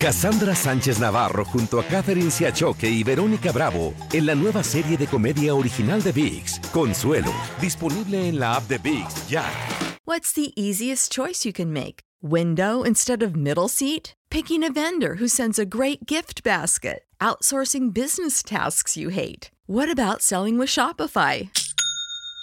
Cassandra Sánchez Navarro junto a Catherine Siachoque y Verónica Bravo en la nueva serie de comedia original de VIX, Consuelo, disponible en la app de VIX ya. What's the easiest choice you can make? Window instead of middle seat? Picking a vendor who sends a great gift basket? Outsourcing business tasks you hate? What about selling with Shopify?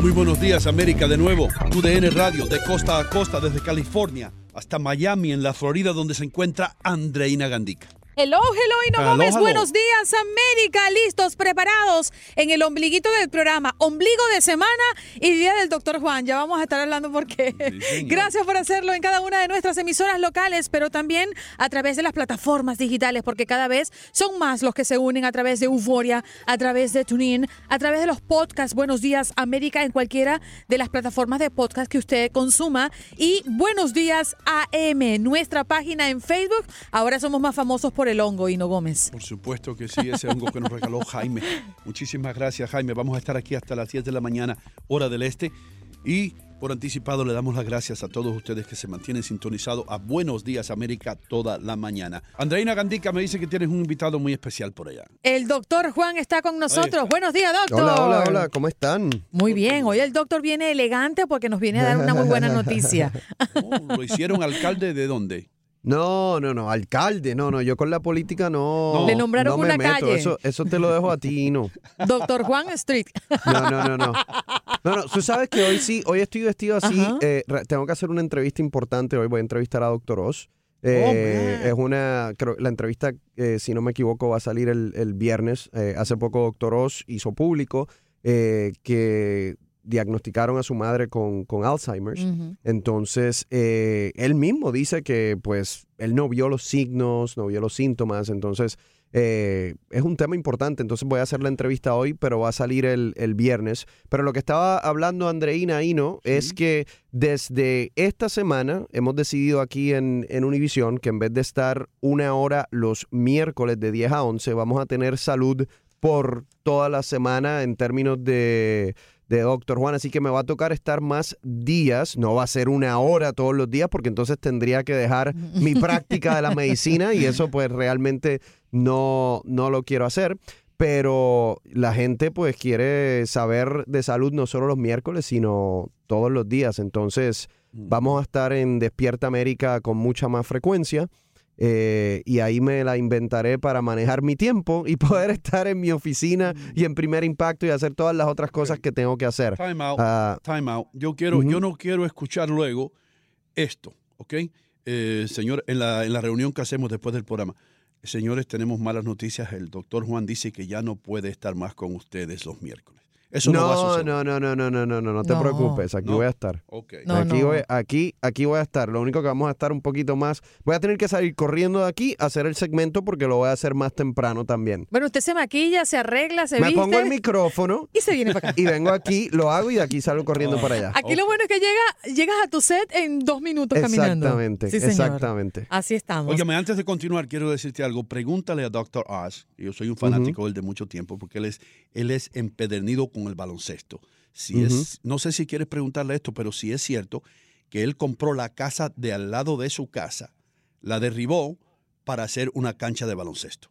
Muy buenos días, América, de nuevo. UDN Radio, de costa a costa, desde California hasta Miami, en la Florida, donde se encuentra Andreina Gandica. Hello, hello, Ino Hello, Gómez. Buenos días, América. Listos, preparados en el ombliguito del programa. Ombligo de semana y día del doctor Juan. Ya vamos a estar hablando porque gracias por hacerlo en cada una de nuestras emisoras locales, pero también a través de las plataformas digitales, porque cada vez son más los que se unen a través de Euforia, a través de TuneIn, a través de los podcasts. Buenos días, América, en cualquiera de las plataformas de podcast que usted consuma. Y Buenos días, AM, nuestra página en Facebook. Ahora somos más famosos por el hongo, Hino Gómez. Por supuesto que sí, ese hongo que nos regaló Jaime. Muchísimas gracias, Jaime. Vamos a estar aquí hasta las 10 de la mañana, hora del este. Y por anticipado le damos las gracias a todos ustedes que se mantienen sintonizados a Buenos Días América toda la mañana. Andreina Gandica me dice que tienes un invitado muy especial por allá. El doctor Juan está con nosotros. Buenos días, doctor. Hola, hola, hola, ¿cómo están? Muy bien, hoy el doctor viene elegante porque nos viene a dar una muy buena noticia. Oh, ¿Lo hicieron alcalde de dónde? No, no, no, alcalde, no, no, yo con la política no. No. Le nombraron no me una meto, calle. Eso, eso te lo dejo a ti, no. Doctor Juan Street. No, no, no, no. No, no, tú sabes que hoy sí, hoy estoy vestido así. Eh, tengo que hacer una entrevista importante. Hoy voy a entrevistar a Doctor Oz. Eh, man. es una, creo, la entrevista, eh, si no me equivoco, va a salir el, el viernes. Eh, hace poco Doctor Oz hizo público eh, que diagnosticaron a su madre con, con Alzheimer's. Entonces, eh, él mismo dice que pues él no vio los signos, no vio los síntomas, entonces eh, es un tema importante. Entonces voy a hacer la entrevista hoy, pero va a salir el, el viernes. Pero lo que estaba hablando Andreina ahí, ¿no? Es que desde esta semana hemos decidido aquí en, en Univision que en vez de estar una hora los miércoles de 10 a 11, vamos a tener salud por toda la semana en términos de, de Doctor Juan. Así que me va a tocar estar más días. No va a ser una hora todos los días porque entonces tendría que dejar mi práctica de la medicina y eso pues realmente no, no lo quiero hacer. Pero la gente pues quiere saber de salud no solo los miércoles, sino todos los días. Entonces vamos a estar en Despierta América con mucha más frecuencia. Eh, y ahí me la inventaré para manejar mi tiempo y poder estar en mi oficina y en primer impacto y hacer todas las otras cosas que tengo que hacer. Time out, Ah, time out. Yo, quiero, yo no quiero escuchar luego esto, ¿ok? Eh, señor, en la, en la reunión que hacemos después del programa, señores, tenemos malas noticias. El doctor Juan dice que ya no puede estar más con ustedes los miércoles. Eso no, va a No, suceder. no, no, no, no, no, no, no, no te No. preocupes, aquí No. voy a estar. Ok. No, aquí, no. Voy, aquí, aquí voy a estar. Lo único que vamos a estar un poquito más. Voy a tener que salir corriendo de aquí a hacer el segmento porque lo voy a hacer más temprano también. Bueno, usted se maquilla, se arregla, se Me viste pongo el micrófono y se viene para acá. y vengo aquí, lo hago y de aquí salgo corriendo Oh. para allá. Aquí lo bueno es que llega, llegas a tu set en dos minutos caminando. Exactamente, Sí, exactamente. Así estamos. Óigame, antes de continuar, quiero decirte algo. Pregúntale a Dr. Oz. Yo soy un fanático de él de mucho tiempo porque él es, él es empedernido con el baloncesto. Si es, no sé si quieres preguntarle esto, pero si es cierto que él compró la casa de al lado de su casa, la derribó para hacer una cancha de baloncesto.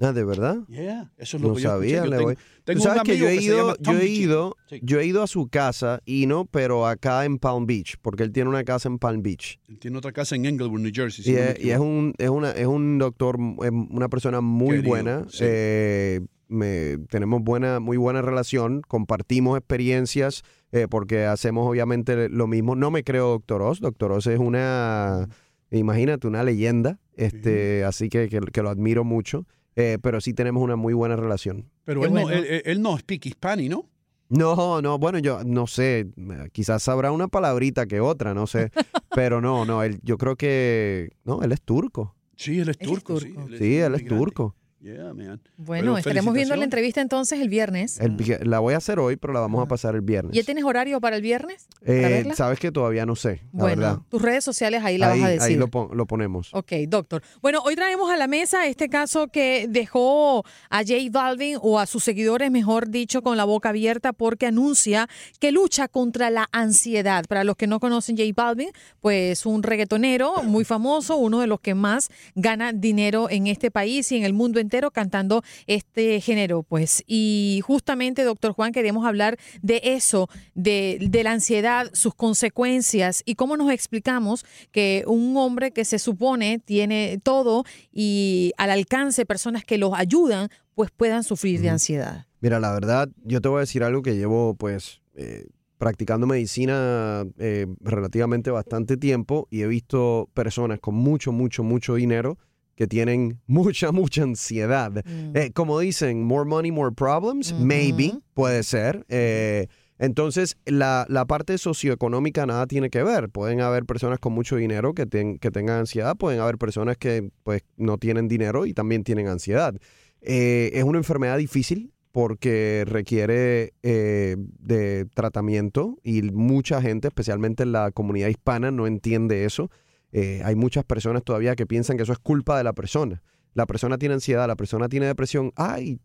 Ah, ¿de verdad? Yeah, eso es lo No que yo sabía. Yo le tengo, voy. tengo Tú sabes un que yo he ido, yo he ido, Sí. yo he ido a su casa y no, pero acá en Palm Beach, porque él tiene una casa en Palm Beach. Él tiene otra casa en Englewood, New Jersey. si Y, no es, y es un, es, una, es un doctor, es una persona muy Querido, buena. sí. eh, me- tenemos buena, muy buena relación, compartimos experiencias, eh, porque hacemos obviamente lo mismo. No me creo Doctor Oz. Doctor Oz es una, imagínate, una leyenda, este, así que, que, que lo admiro mucho. eh, pero sí tenemos una muy buena relación. Pero él, no, bueno. él, él- él no speak Hispani, ¿no? No, no, bueno, yo no sé, quizás sabrá una palabrita que otra, no sé, pero no, no, él, yo creo que, no, él es turco. Sí, él es Él es turco. sí, él es turco. Yeah, man. Bueno, Pero estaremos viendo la entrevista entonces el viernes. El la voy a hacer hoy, pero la vamos a pasar el viernes. ¿Ya tienes horario para el viernes? ¿Para Eh? Sabes que todavía no sé, la verdad. Bueno, tus redes sociales ahí la ahí, vas a ahí decir. lo, pon- lo ponemos. Ok, doctor. Bueno, hoy traemos a la mesa este caso que dejó a J Balvin o a sus seguidores, mejor dicho, con la boca abierta porque anuncia que lucha contra la ansiedad. Para los que no conocen J Balvin, pues un reggaetonero muy famoso, uno de los que más gana dinero en este país y en el mundo entero cantando este género, pues. Y justamente, doctor Juan, queremos hablar de eso, de, de la ansiedad, sus consecuencias y cómo nos explicamos que un hombre que se supone tiene todo y al alcance personas que los ayudan, pues puedan sufrir de ansiedad. Mira, la verdad, yo te voy a decir algo que llevo, pues, eh, practicando medicina eh, relativamente bastante tiempo y he visto personas con mucho, mucho, mucho dinero que tienen mucha, mucha ansiedad. Mm. Eh, como dicen, more money, more problems, Ujú. maybe, puede ser. Eh, entonces, la, la parte socioeconómica nada tiene que ver. Pueden haber personas con mucho dinero que, ten- que tengan ansiedad, pueden haber personas que pues no tienen dinero y también tienen ansiedad. Eh, es una enfermedad difícil porque requiere eh, de tratamiento y mucha gente, especialmente en la comunidad hispana, no entiende eso. Eh, hay muchas personas todavía que piensan que eso es culpa de la persona. La persona tiene ansiedad, la persona tiene depresión. Ay,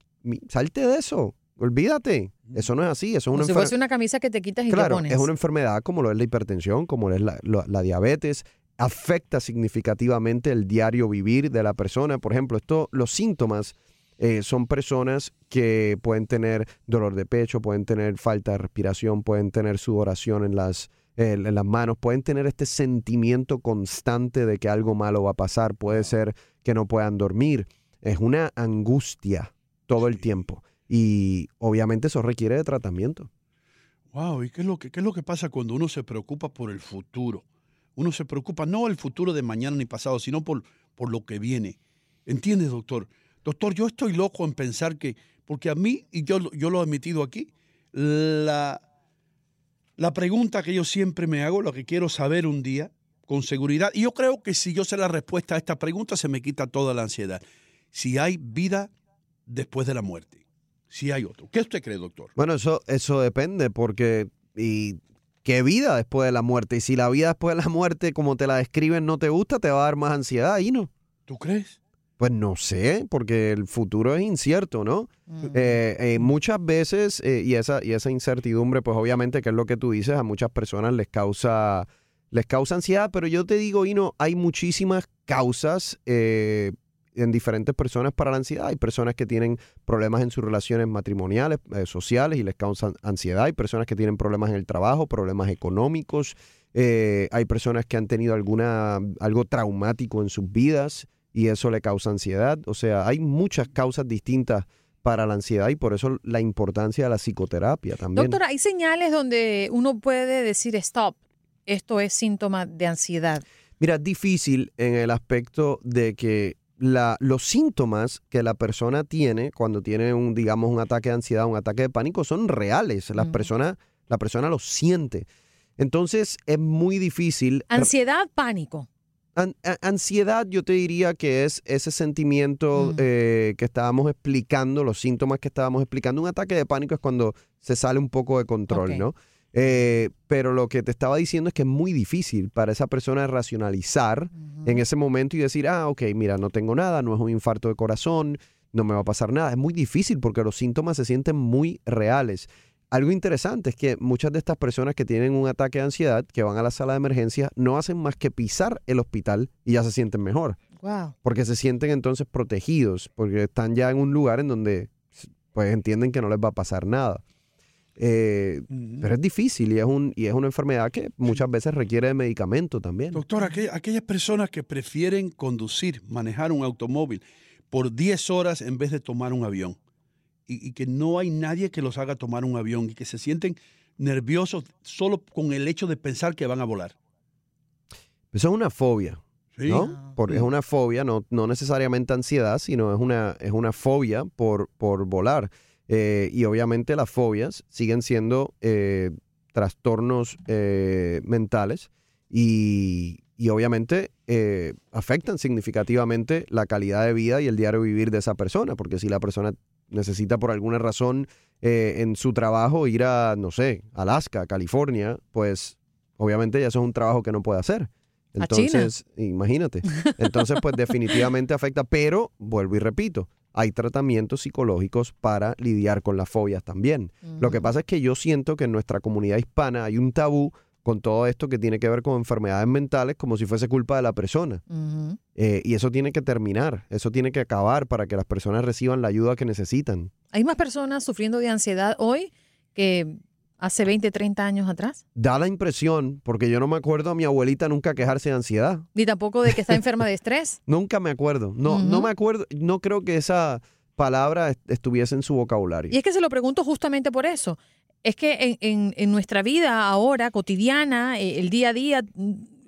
salte de eso, olvídate. Eso no es así, eso es una si enfer- fuese una camisa que te quitas y te Claro, pones. es una enfermedad como lo es la hipertensión, como lo es la diabetes, afecta significativamente el diario vivir de la persona. Por ejemplo, esto, los síntomas eh, son personas que pueden tener dolor de pecho, pueden tener falta de respiración, pueden tener sudoración en las, eh, en las manos, pueden tener este sentimiento constante de que algo malo va a pasar, puede ser que no puedan dormir. Es una angustia todo el tiempo y obviamente eso requiere de tratamiento. Wow, ¿y qué es, lo que, qué es lo que pasa cuando uno se preocupa por el futuro? Uno se preocupa no el futuro de mañana ni pasado, sino por, por lo que viene. ¿Entiendes, doctor? Doctor, yo estoy loco en pensar que, porque a mí, y yo, yo lo he admitido aquí, la, la pregunta que yo siempre me hago, lo que quiero saber un día, con seguridad, y yo creo que si yo sé la respuesta a esta pregunta, se me quita toda la ansiedad. Si hay vida después de la muerte, si hay otro. ¿Qué usted cree, doctor? Bueno, eso, eso depende, porque y qué vida después de la muerte. Y si la vida después de la muerte, como te la describen, no te gusta, te va a dar más ansiedad ahí, ¿no? ¿Tú crees? Pues no sé, porque el futuro es incierto, ¿no? Mm. Eh, eh, muchas veces, eh, y, esa, y esa incertidumbre, pues obviamente, que es lo que tú dices, a muchas personas les causa, les causa ansiedad, pero yo te digo, Ino, hay muchísimas causas en diferentes personas para la ansiedad. Hay personas que tienen problemas en sus relaciones matrimoniales, sociales, y les causan ansiedad. Hay personas que tienen problemas en el trabajo, problemas económicos. Hay personas que han tenido alguna, algo traumático en sus vidas y eso le causa ansiedad. O sea, hay muchas causas distintas para la ansiedad y por eso la importancia de la psicoterapia también. Doctora, ¿hay señales donde uno puede decir stop? Esto es síntoma de ansiedad. Mira, es difícil en el aspecto de que la, los síntomas que la persona tiene cuando tiene un, digamos, un ataque de ansiedad, un ataque de pánico, son reales. Las personas, la persona los siente. Entonces es muy difícil. Ansiedad, pánico. Ansiedad, yo te diría que es ese sentimiento eh, que estábamos explicando, los síntomas que estábamos explicando. Un ataque de pánico es cuando se sale un poco de control, ¿no? Eh, pero lo que te estaba diciendo es que es muy difícil para esa persona racionalizar en ese momento y decir, ah, ok, mira, no tengo nada, no es un infarto de corazón, no me va a pasar nada. Es muy difícil porque los síntomas se sienten muy reales. Algo interesante es que muchas de estas personas que tienen un ataque de ansiedad, que van a la sala de emergencia, no hacen más que pisar el hospital y ya se sienten mejor. Porque se sienten entonces protegidos, porque están ya en un lugar en donde pues entienden que no les va a pasar nada. Eh, pero es difícil y es, un, y es una enfermedad que muchas veces requiere de medicamento también. Doctor, aquellas personas que prefieren conducir, manejar un automóvil por 10 horas en vez de tomar un avión y, que no hay nadie que los haga tomar un avión y que se sienten nerviosos solo con el hecho de pensar que van a volar. Eso es una fobia. ¿no? Porque es una fobia, no, no necesariamente ansiedad, sino es una, es una fobia por, por volar. Eh, y obviamente las fobias siguen siendo eh, trastornos eh, mentales y, obviamente afectan significativamente la calidad de vida y el diario vivir de esa persona, porque si la persona necesita por alguna razón en su trabajo ir a, no sé, Alaska, California, pues obviamente ya eso es un trabajo que no puede hacer. Entonces, imagínate. Entonces, pues definitivamente afecta, pero vuelvo y repito, hay tratamientos psicológicos para lidiar con las fobias también. Lo que pasa es que yo siento que en nuestra comunidad hispana hay un tabú con todo esto que tiene que ver con enfermedades mentales como si fuese culpa de la persona. Eh, y eso tiene que terminar, eso tiene que acabar para que las personas reciban la ayuda que necesitan. Hay más personas sufriendo de ansiedad hoy que hace 20, 30 años atrás? Da la impresión, porque yo no me acuerdo a mi abuelita nunca quejarse de ansiedad. Ni tampoco de que está enferma de estrés. nunca me acuerdo. No, no me acuerdo, no creo que esa palabra estuviese en su vocabulario. Y es que se lo pregunto justamente por eso. Es que en, en nuestra vida ahora, cotidiana, eh, el día a día,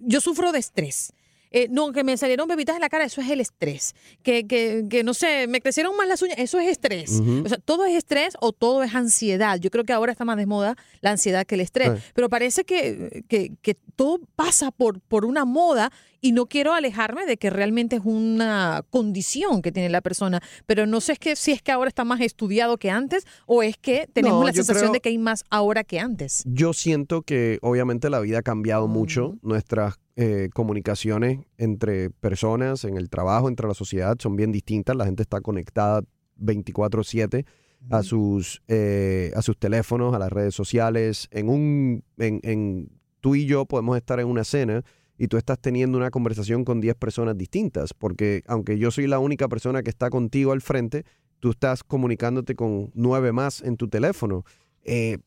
yo sufro de estrés. Eh, no, que me salieron bebitas en la cara, eso es el estrés. Que, que, que no sé, me crecieron más las uñas, eso es estrés. O sea, todo es estrés o todo es ansiedad. Yo creo que ahora está más de moda la ansiedad que el estrés. Pero parece que, que, que, todo pasa por, por una moda y no quiero alejarme de que realmente es una condición que tiene la persona. Pero no sé es que, si es que ahora está más estudiado que antes o es que tenemos la sensación de que hay más ahora que antes. Yo siento que obviamente la vida ha cambiado mucho. Nuestras eh, comunicaciones entre personas, en el trabajo, entre la sociedad, son bien distintas. La gente está conectada 24/7 a sus, eh, a sus teléfonos, a las redes sociales. En un, en, tú y yo podemos estar en una cena y tú estás teniendo una conversación con 10 personas distintas, porque aunque yo soy la única persona que está contigo al frente, tú estás comunicándote con nueve más en tu teléfono. Eh,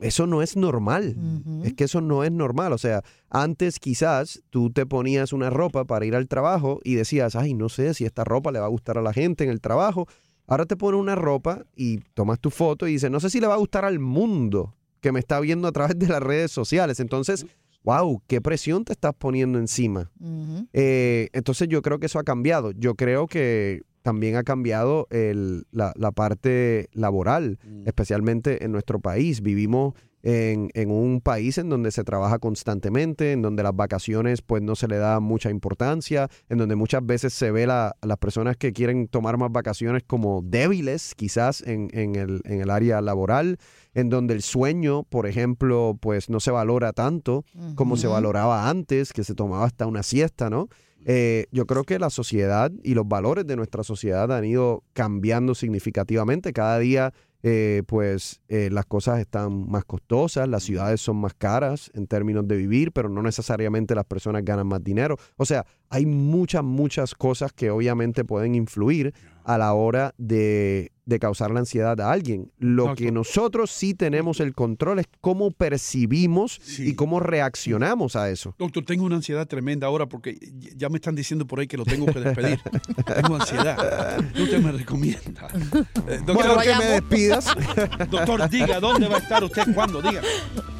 eso no es normal. Es que eso no es normal. O sea, antes quizás tú te ponías una ropa para ir al trabajo y decías, ay, no sé si esta ropa le va a gustar a la gente en el trabajo. Ahora te pones una ropa y tomas tu foto y dices, no sé si le va a gustar al mundo que me está viendo a través de las redes sociales. Entonces, wow, qué presión te estás poniendo encima. Eh, entonces yo creo que eso ha cambiado. Yo creo que también ha cambiado la, parte laboral, mm. especialmente en nuestro país. Vivimos en, un país en donde se trabaja constantemente, en donde las vacaciones pues no se le da mucha importancia, en donde muchas veces se ve a las personas que quieren tomar más vacaciones como débiles quizás en, el, en el área laboral, en donde el sueño, por ejemplo, pues no se valora tanto como se valoraba antes, que se tomaba hasta una siesta, ¿no? Eh, yo creo que la sociedad y los valores de nuestra sociedad han ido cambiando significativamente. Cada día, eh, pues, eh, las cosas están más costosas, las ciudades son más caras en términos de vivir, pero no necesariamente las personas ganan más dinero. O sea, hay muchas, muchas cosas que obviamente pueden influir a la hora de, causar la ansiedad a alguien. Lo que nosotros sí tenemos el control es cómo percibimos y cómo reaccionamos a eso. Doctor, tengo una ansiedad tremenda ahora porque ya me están diciendo por ahí que lo tengo que despedir. tengo ansiedad. Usted me recomienda. Eh, doctor, que me despidas. doctor, diga, ¿dónde va a estar usted? ¿Cuándo? Diga.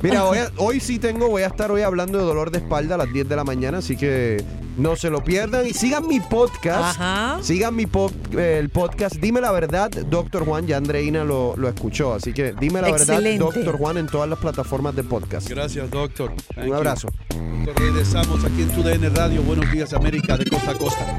Mira, hoy, hoy sí tengo, voy a estar hoy hablando de dolor de espalda a las 10 de la mañana, así que No se lo pierdan y sigan mi podcast. Ajá. Sigan mi pod- eh, el podcast. Dime la verdad, Doctor Juan. Ya Andreina lo, lo escuchó. Así que dime la Excelente. verdad, Doctor Juan, en todas las plataformas de podcast. Gracias, doctor. Thank Un abrazo. Doctor, Regresamos aquí en tu DN Radio. Buenos días, América, de costa a costa.